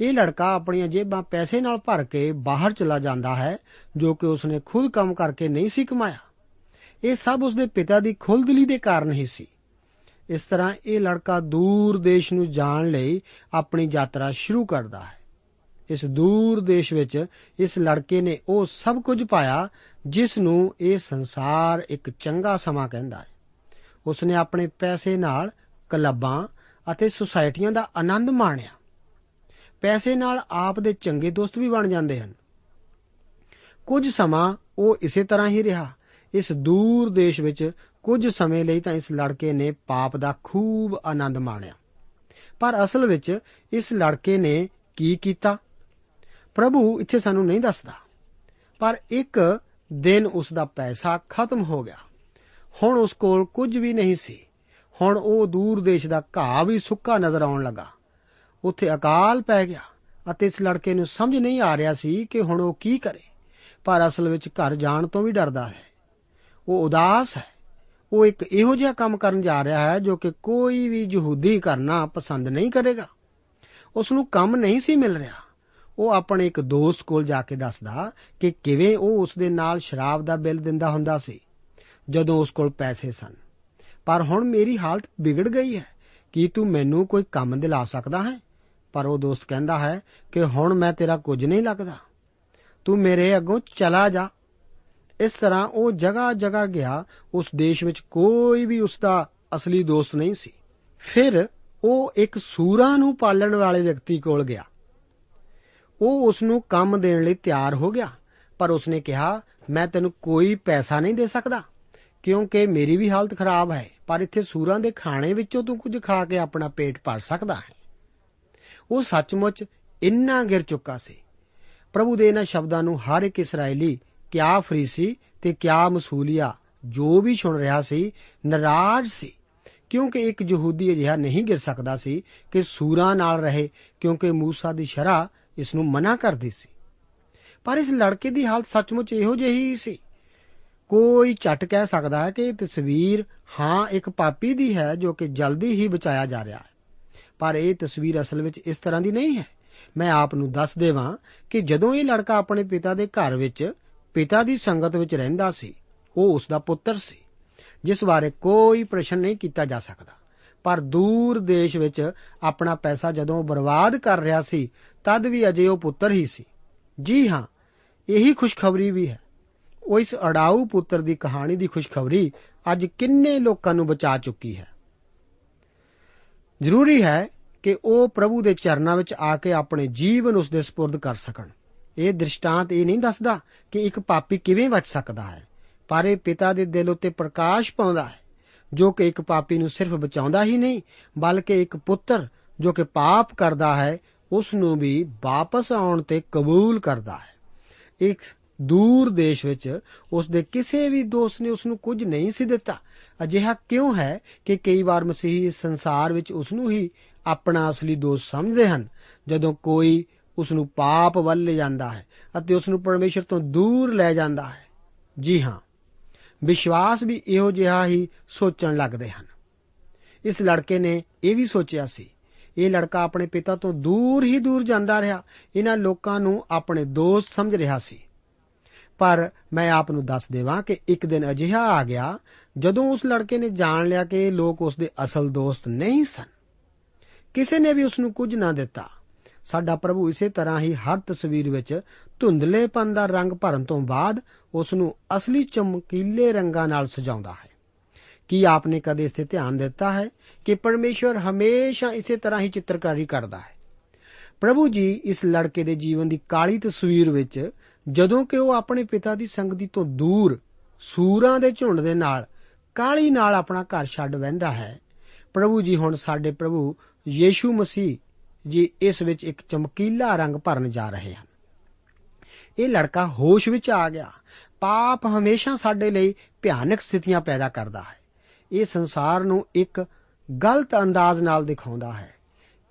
ਇਹ ਲੜਕਾ ਆਪਣੀਆਂ ਜੇਬਾਂ ਪੈਸੇ ਨਾਲ ਭਰ ਕੇ ਬਾਹਰ ਚਲਾ ਜਾਂਦਾ ਹੈ, ਜੋ ਕਿ ਉਸਨੇ ਖੁਦ ਕੰਮ ਕਰਕੇ ਨਹੀਂ ਸੀ ਕਮਾਇਆ। ਇਹ ਸਭ ਉਸਦੇ ਪਿਤਾ ਦੀ ਖੁੱਲਦਿਲੀ ਦੇ ਕਾਰਨ ਹੀ ਸੀ। ਇਸ ਤਰ੍ਹਾਂ ਇਹ ਲੜਕਾ ਦੂਰ ਦੇਸ਼ ਨੂੰ ਜਾਣ ਲਈ ਆਪਣੀ ਯਾਤਰਾ ਸ਼ੁਰੂ ਕਰਦਾ ਹੈ। ਇਸ ਦੂਰ ਦੇਸ਼ ਵਿੱਚ ਇਸ ਲੜਕੇ ਨੇ ਉਹ ਸਭ ਕੁਝ ਪਾਇਆ ਜਿਸ ਨੂੰ ਇਹ ਸੰਸਾਰ ਇੱਕ ਚੰਗਾ ਸਮਾਂ ਕਹਿੰਦਾ ਹੈ। ਉਸਨੇ ਆਪਣੇ ਪੈਸੇ ਨਾਲ ਕਲੱਬਾਂ ਅਤੇ ਸੁਸਾਇਟੀਆਂ ਦਾ ਆਨੰਦ ਮਾਣਿਆ। ਪੈਸੇ ਨਾਲ ਆਪ ਦੇ ਚੰਗੇ ਦੋਸਤ ਵੀ ਬਣ ਜਾਂਦੇ ਹਨ। ਕੁਝ ਸਮਾਂ ਉਹ ਇਸੇ ਤਰ੍ਹਾਂ ਹੀ ਰਿਹਾ। ਇਸ ਦੂਰ ਦੇਸ਼ ਵਿੱਚ ਕੁਝ ਸਮੇਂ ਲਈ ਤਾਂ ਇਸ ਲੜਕੇ ਨੇ ਪਾਪ ਦਾ ਖੂਬ ਆਨੰਦ ਮਾਣਿਆ। ਪਰ ਅਸਲ ਵਿੱਚ ਇਸ ਲੜਕੇ ਨੇ ਕੀ ਕੀਤਾ? ਪ੍ਰਭੂ ਇੱਥੇ ਸਾਨੂੰ ਨਹੀਂ ਦੱਸਦਾ। ਪਰ ਇੱਕ ਦਿਨ ਉਸ ਦਾ ਪੈਸਾ ਖਤਮ ਹੋ ਗਿਆ। ਹੁਣ ਉਸ ਕੋਲ ਕੁਝ ਵੀ ਨਹੀਂ ਸੀ। ਹੁਣ ਉਹ ਦੂਰ ਦੇਸ਼ ਦਾ ਘਾਹ ਵੀ ਸੁੱਕਾ ਨਜ਼ਰ ਆਉਣ ਲੱਗਾ। ਉੱਥੇ ਅਕਾਲ ਪੈ ਗਿਆ ਅਤੇ ਇਸ ਲੜਕੇ ਨੂੰ ਸਮਝ ਨਹੀਂ ਆ ਰਿਹਾ ਸੀ ਕਿ ਹੁਣ ਉਹ ਕੀ ਕਰੇ। ਪਰ ਅਸਲ ਵਿੱਚ ਘਰ ਜਾਣ ਤੋਂ ਵੀ ਡਰਦਾ ਹੈ। ਉਹ ਉਦਾਸ ਹੈ। ਉਹ ਇੱਕ ਇਹੋ ਜਿਹਾ ਕੰਮ ਕਰਨ ਜਾ ਰਿਹਾ ਹੈ ਜੋ ਕਿ ਕੋਈ ਵੀ ਯਹੂਦੀ ਕਰਨਾ ਪਸੰਦ ਨਹੀਂ ਕਰੇਗਾ। ਉਸ ਨੂੰ ਕੰਮ ਨਹੀਂ ਸੀ ਮਿਲ ਰਿਹਾ। ਉਹ ਆਪਣੇ ਇੱਕ ਦੋਸਤ ਕੋਲ ਜਾ ਕੇ ਦੱਸਦਾ ਕਿ ਕਿਵੇਂ ਉਹ ਉਸ ਦੇ ਨਾਲ ਸ਼ਰਾਬ ਦਾ ਬਿੱਲ ਦਿੰਦਾ ਹੁੰਦਾ ਸੀ, ਜਦੋਂ ਉਸ ਕੋਲ ਪੈਸੇ ਸਨ। ਪਰ ਹੁਣ ਮੇਰੀ ਹਾਲਤ ਵਿਗੜ ਗਈ ਹੈ। ਕੀ ਤੂੰ ਮੈਨੂੰ ਕੋਈ ਕੰਮ ਦਿਲਾ ਸਕਦਾ ਹੈ? ਪਰ ਉਹ ਦੋਸਤ ਕਹਿੰਦਾ ਹੈ ਕਿ ਹੁਣ ਮੈਂ ਤੇਰਾ ਕੁਝ ਨਹੀਂ ਲੱਗਦਾ। ਤੂੰ ਮੇਰੇ ਅੱਗੋਂ ਚਲਾ ਜਾ। ਇਸ ਤਰ੍ਹਾਂ ਉਹ ਜਗ੍ਹਾ ਜਗ੍ਹਾ ਗਿਆ, ਉਸ ਦੇਸ਼ ਵਿੱਚ ਕੋਈ ਵੀ ਉਸ ਦਾ ਅਸਲੀ ਦੋਸਤ ਨਹੀਂ ਸੀ। ਫਿਰ ਉਹ ਇੱਕ ਸੂਰਾਂ ਨੂੰ ਪਾਲਣ ਵਾਲੇ ਵਿਅਕਤੀ ਕੋਲ ਗਿਆ। ਉਹ ਉਸ ਨੂੰ ਕੰਮ ਦੇਣ ਲਈ ਤਿਆਰ ਹੋ ਗਿਆ, ਪਰ ਉਸ ਨੇ ਕਿਹਾ, ਮੈਂ ਤੈਨੂੰ ਕੋਈ ਪੈਸਾ ਨਹੀਂ ਦੇ ਸਕਦਾ, ਕਿਉਂਕਿ ਮੇਰੀ ਵੀ ਹਾਲਤ ਖਰਾਬ ਹੈ, ਪਰ ਇੱਥੇ ਸੂਰਾਂ ਦੇ ਖਾਣੇ ਵਿੱਚੋਂ ਤੂੰ ਕੁਝ ਖਾ ਕੇ ਆਪਣਾ ਪੇਟ ਭਰ ਸਕਦਾ ਹੈ। ਉਹ ਸੱਚਮੁੱਚ ਇੰਨਾ ਗਿਰ ਚੁੱਕਾ ਸੀ। ਪ੍ਰਭੂ ਦੇ ਇਹਨਾਂ ਸ਼ਬਦਾਂ ਨੂੰ ਹਰ ਇੱਕ ਇਸرائیਲੀ ਕਿਆ ਫਰੀਸੀ ਤੇ ਕਿਆ ਮਸੂਲੀਆ ਜੋ ਵੀ ਸੁਣ ਰਿਹਾ ਸੀ ਨਾਰਾਜ਼ ਸੀ ਕਿਉਂਕਿ ਇੱਕ ਯਹੂਦੀ ਅਜਿਹਾ ਨਹੀਂ ਗਿਰ ਸਕਦਾ ਸੀ ਕਿ ਸੂਰਾਂ ਨਾਲ ਰਹੇ ਕਿਉਂਕਿ موسی ਦੀ ਸ਼ਰਾ ਇਸ ਨੂੰ ਮਨਾ ਕਰਦੀ ਸੀ ਪਰ ਇਸ ਲੜਕੇ ਦੀ ਹਾਲਤ ਸੱਚਮੁੱਚ ਇਹੋ ਜਿਹੀ ਸੀ ਕੋਈ ਝਟ ਕਹਿ ਸਕਦਾ ਹੈ ਕਿ ਇਹ ਤਸਵੀਰ ਹਾਂ ਇੱਕ ਪਾਪੀ ਦੀ ਹੈ ਜੋ ਕਿ ਜਲਦੀ ਹੀ ਬਚਾਇਆ ਜਾ ਰਿਹਾ ਹੈ ਪਰ ਇਹ ਤਸਵੀਰ ਅਸਲ ਵਿੱਚ ਇਸ ਤਰ੍ਹਾਂ ਦੀ ਨਹੀਂ ਹੈ ਮੈਂ ਆਪ ਨੂੰ ਦੱਸ ਦੇਵਾਂ ਕਿ ਜਦੋਂ ਇਹ ਲੜਕਾ ਆਪਣੇ ਪਿਤਾ ਦੇ ਘਰ ਵਿੱਚ ਪਿਤਾ ਦੀ ਸੰਗਤ ਵਿੱਚ ਰਹਿੰਦਾ ਸੀ ਉਹ ਉਸ ਦਾ ਪੁੱਤਰ ਸੀ ਜਿਸ ਬਾਰੇ ਕੋਈ ਪ੍ਰਸ਼ਨ ਨਹੀਂ ਕੀਤਾ ਜਾ ਸਕਦਾ ਪਰ ਦੂਰ ਦੇਸ਼ ਵਿੱਚ ਆਪਣਾ ਪੈਸਾ ਜਦੋਂ ਬਰਬਾਦ ਕਰ ਰਿਹਾ ਸੀ ਤਦ ਵੀ ਅਜੇ ਉਹ ਪੁੱਤਰ ਹੀ ਸੀ ਜੀ ਹਾਂ ਇਹੀ ਖੁਸ਼ਖਬਰੀ ਵੀ ਹੈ ਉਹ ਇਸ ਅੜਾਊ ਪੁੱਤਰ ਦੀ ਕਹਾਣੀ ਦੀ ਖੁਸ਼ਖਬਰੀ ਅੱਜ ਕਿੰਨੇ ਲੋਕਾਂ ਨੂੰ ਬਚਾ ਚੁੱਕੀ ਹੈ ਜ਼ਰੂਰੀ ਹੈ ਕਿ ਉਹ ਪ੍ਰਭੂ ਦੇ ਚਰਨਾਂ ਵਿੱਚ ਆ ਕੇ ਆਪਣੇ ਜੀਵਨ ਉਸ ਦੇ سپرد ਕਰ ਸਕਣ ਇਹ ਦ੍ਰਿਸ਼ਟਾਂਤ ਇਹ ਨਹੀਂ ਦੱਸਦਾ ਕਿ ਇੱਕ ਪਾਪੀ ਕਿਵੇਂ ਬਚ ਸਕਦਾ ਹੈ, ਪਰ ਇਹ ਪਿਤਾ ਦੇ ਦਿਲ ਉੱਤੇ ਪ੍ਰਕਾਸ਼ ਪਾਉਂਦਾ ਹੈ, ਜੋ ਕਿ ਇੱਕ ਪਾਪੀ ਨੂੰ ਸਿਰਫ ਬਚਾਉਂਦਾ ਹੀ ਨਹੀਂ, ਬਲਕਿ ਇੱਕ ਪੁੱਤਰ ਜੋ ਕਿ ਪਾਪ ਕਰਦਾ ਹੈ, ਉਸ ਨੂੰ ਵੀ ਵਾਪਸ ਆਉਣ ਤੇ ਕਬੂਲ ਕਰਦਾ ਹੈ। ਇੱਕ ਦੂਰ ਦੇਸ਼ ਵਿੱਚ ਉਸ ਦੇ ਕਿਸੇ ਵੀ ਦੋਸਤ ਨੇ ਉਸ ਨੂੰ ਕੁਝ ਨਹੀਂ ਸੀ ਦਿੱਤਾ। ਅਜਿਹਾ ਕਿਉਂ ਹੈ ਕਿ ਕਈ ਵਾਰ ਮਸੀਹੀ ਇਸ ਸੰਸਾਰ ਵਿੱਚ ਉਸ ਨੂੰ ਹੀ ਆਪਣਾ ਅਸਲੀ ਦੋਸਤ ਸਮਝਦੇ ਹਨ, ਜਦੋਂ ਕੋਈ ਉਸ ਨੂੰ ਪਾਪ ਵੱਲ ਲੈ ਜਾਂਦਾ ਹੈ ਅਤੇ ਉਸ ਨੂੰ ਪਰਮੇਸ਼ਰ ਤੋਂ ਦੂਰ ਲੈ ਜਾਂਦਾ ਹੈ। ਜੀ ਹਾਂ, ਵਿਸ਼ਵਾਸ ਵੀ ਇਹੋ ਜਿਹਾ ਹੀ ਸੋਚਣ ਲੱਗਦੇ ਹਨ। ਇਸ ਲੜਕੇ ਨੇ ਇਹ ਵੀ ਸੋਚਿਆ ਸੀ, ਇਹ ਲੜਕਾ ਆਪਣੇ ਪਿਤਾ ਤੋਂ ਦੂਰ ਹੀ ਦੂਰ ਜਾਂਦਾ ਰਿਹਾ, ਇਹਨਾਂ ਲੋਕਾਂ ਨੂੰ ਆਪਣੇ ਦੋਸਤ ਸਮਝ ਰਿਹਾ ਸੀ। ਪਰ ਮੈਂ ਆਪ ਨੂੰ ਦੱਸ ਦੇਵਾਂ ਕਿ ਇੱਕ ਦਿਨ ਅਜਿਹਾ ਆ ਗਿਆ, ਜਦੋਂ ਉਸ ਲੜਕੇ ਨੇ ਜਾਣ ਲਿਆ ਕਿ ਇਹ ਲੋਕ ਉਸ ਦੇ ਅਸਲ ਦੋਸਤ ਨਹੀਂ ਸਨ। ਕਿਸੇ ਨੇ ਵੀ ਉਸ ਨੂੰ ਕੁਝ ਨਾ ਦਿੱਤਾ। ਸਾਡਾ ਪ੍ਰਭੂ ਇਸੇ ਤਰ੍ਹਾਂ ਹੀ ਹਰ ਤਸਵੀਰ ਵਿੱਚ ਧੁੰਦਲੇਪਨ ਦਾ ਰੰਗ ਭਰਨ ਤੋਂ ਬਾਅਦ ਉਸ ਨੂੰ ਅਸਲੀ ਚਮਕੀਲੇ ਰੰਗਾਂ ਨਾਲ ਸਜਾਉਂਦਾ ਹੈ। ਕੀ ਆਪਨੇ ਕਦੇ ਇਸ ਤੇ ਧਿਆਨ ਦਿੱਤਾ ਹੈ ਕਿ ਪਰਮੇਸ਼ਵਰ ਹਮੇਸ਼ਾ ਇਸੇ ਤਰ੍ਹਾਂ ਹੀ ਚਿੱਤਰਕਾਰੀ ਕਰਦਾ ਹੈ? ਪ੍ਰਭੂ ਜੀ ਇਸ ਲੜਕੇ ਦੇ ਜੀਵਨ ਦੀ ਕਾਲੀ ਤਸਵੀਰ ਵਿੱਚ ਜਦੋਂ ਕਿ ਉਹ ਆਪਣੇ ਪਿਤਾ ਦੀ ਸੰਗਤੀ ਤੋਂ ਦੂਰ ਸੂਰਾਂ ਦੇ ਝੁੰਡ ਦੇ ਨਾਲ, ਕਾਲੀ ਨਾਲ ਆਪਣਾ ਘਰ ਛੱਡ ਵਹਿੰਦਾ ਹੈ, ਪ੍ਰਭੂ ਜੀ ਹੁਣ ਸਾਡੇ ਪ੍ਰਭੂ ਯੀਸ਼ੂ ਮਸੀਹ ਜੀ, ਇਸ ਵਿੱਚ ਇੱਕ ਚਮਕੀਲਾ ਰੰਗ ਭਰਨ ਜਾ ਰਹੇ ਹਨ। ਇਹ ਲੜਕਾ ਹੋਸ਼ ਵਿੱਚ ਆ ਗਿਆ। ਪਾਪ ਹਮੇਸ਼ਾ ਸਾਡੇ ਲਈ ਭਿਆਨਕ ਸਥਿਤੀਆਂ ਪੈਦਾ ਕਰਦਾ ਹੈ। ਇਹ ਸੰਸਾਰ ਨੂੰ ਇੱਕ ਗਲਤ ਅੰਦਾਜ਼ ਨਾਲ ਦਿਖਾਉਂਦਾ ਹੈ।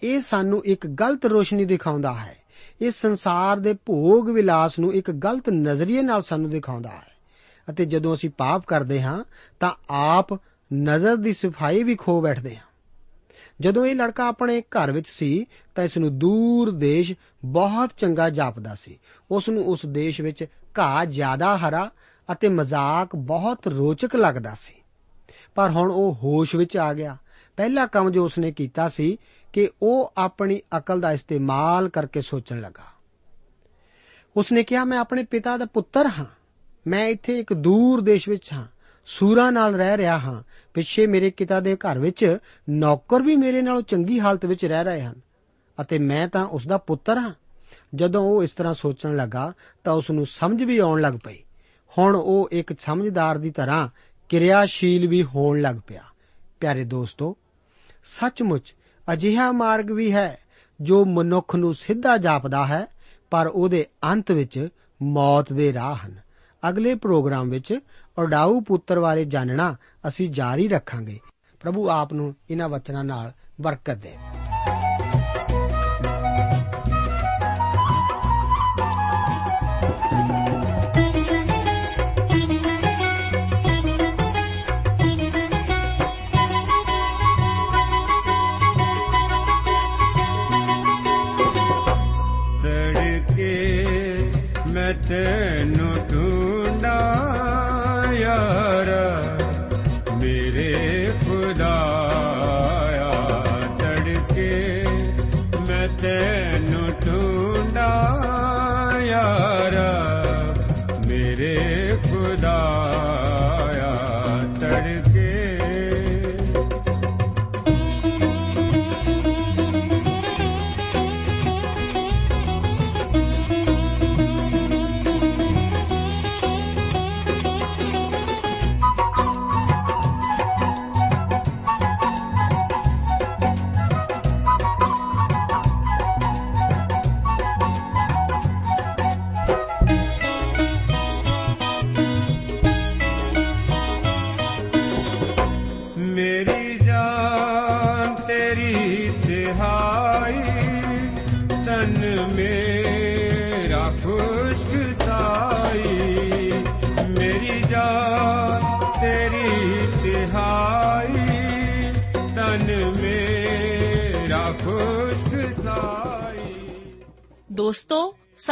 ਇਹ ਸਾਨੂੰ ਇੱਕ ਗਲਤ ਰੋਸ਼ਨੀ ਦਿਖਾਉਂਦਾ ਹੈ। ਇਸ ਸੰਸਾਰ ਦੇ ਭੋਗ ਵਿਲਾਸ ਨੂੰ ਇੱਕ ਗਲਤ ਨਜ਼ਰੀਏ ਨਾਲ ਸਾਨੂੰ ਦਿਖਾਉਂਦਾ ਹੈ। ਅਤੇ ਜਦੋਂ ਅਸੀਂ ਪਾਪ ਕਰਦੇ ਹਾਂ, ਤਾਂ ਆਪ ਨਜ਼ਰ ਦੀ ਸਫ਼ਾਈ ਵੀ ਖੋ ਬੈਠਦੇ ਹਾਂ। ਜਦੋਂ ਇਹ ਲੜਕਾ ਆਪਣੇ ਘਰ ਵਿੱਚ ਸੀ, ਤਾਂ ਇਸ ਨੂੰ ਦੂਰ ਦੇਸ਼ ਬਹੁਤ ਚੰਗਾ ਜਾਪਦਾ ਸੀ। ਉਸ ਨੂੰ ਉਸ ਦੇਸ਼ ਵਿੱਚ ਘਾਹ ਜ਼ਿਆਦਾ ਹਰਾ ਅਤੇ ਮਜ਼ਾਕ ਬਹੁਤ ਰੋਚਕ ਲੱਗਦਾ ਸੀ। ਪਰ ਹੁਣ ਉਹ ਹੋਸ਼ ਵਿੱਚ ਆ ਗਿਆ। ਪਹਿਲਾ ਕੰਮ ਜੋ ਉਸਨੇ ਕੀਤਾ ਸੀ ਕਿ ਉਹ ਆਪਣੀ ਅਕਲ ਦਾ ਇਸਤੇਮਾਲ ਕਰਕੇ ਸੋਚਣ ਲੱਗਾ। ਉਸਨੇ ਕਿਹਾ, ਮੈਂ ਆਪਣੇ ਪਿਤਾ ਦਾ ਪੁੱਤਰ ਹਾਂ। ਮੈਂ ਇੱਥੇ ਇੱਕ ਦੂਰ ਦੇਸ਼ ਵਿੱਚ ਹਾਂ। ਸੂਰਾਂ ਨਾਲ ਰਹਿ ਰਿਹਾ ਹਾਂ। ਪਿੱਛੇ ਮੇਰੇ ਪਿਤਾ ਦੇ ਘਰ ਵਿੱਚ ਨੌਕਰ ਵੀ ਮੇਰੇ ਨਾਲੋਂ ਚੰਗੀ ਹਾਲਤ ਵਿੱਚ ਰਹਿ ਰਹੇ ਹਨ ਅਤੇ ਮੈਂ ਤਾਂ ਉਸ ਦਾ ਪੁੱਤਰ ਹਾਂ। ਜਦੋਂ ਉਹ ਇਸ ਤਰ੍ਹਾਂ ਸੋਚਣ ਲੱਗਾ ਤਾਂ ਉਸ ਨੂੰ ਸਮਝ ਵੀ ਆਉਣ ਲੱਗ ਪਈ। ਹੁਣ ਉਹ ਇੱਕ ਸਮਝਦਾਰ ਦੀ ਤਰ੍ਹਾਂ ਕਿਰਿਆਸ਼ੀਲ ਵੀ ਹੋਣ ਲੱਗ ਪਿਆ। ਪਿਆਰੇ ਦੋਸਤੋ, ਸੱਚਮੁੱਚ ਅਜਿਹਾ ਮਾਰਗ ਵੀ ਹੈ ਜੋ ਮਨੁੱਖ ਨੂੰ ਸਿੱਧਾ ਜਾਪਦਾ ਹੈ, ਪਰ ਉਹਦੇ ਅੰਤ ਵਿੱਚ ਮੌਤ ਦੇ ਰਾਹ ਹਨ। ਅਗਲੇ ਪ੍ਰੋਗਰਾਮ ਵਿੱਚ ਉਡਾਊ ਪੁੱਤਰ ਬਾਰੇ ਜਾਣਨਾ ਅਸੀਂ ਜਾਰੀ ਰੱਖਾਂਗੇ। ਪ੍ਰਭੂ ਆਪ ਨੂੰ ਇਹਨਾਂ ਵਚਨਾਂ ਨਾਲ ਬਰਕਤ ਦੇ।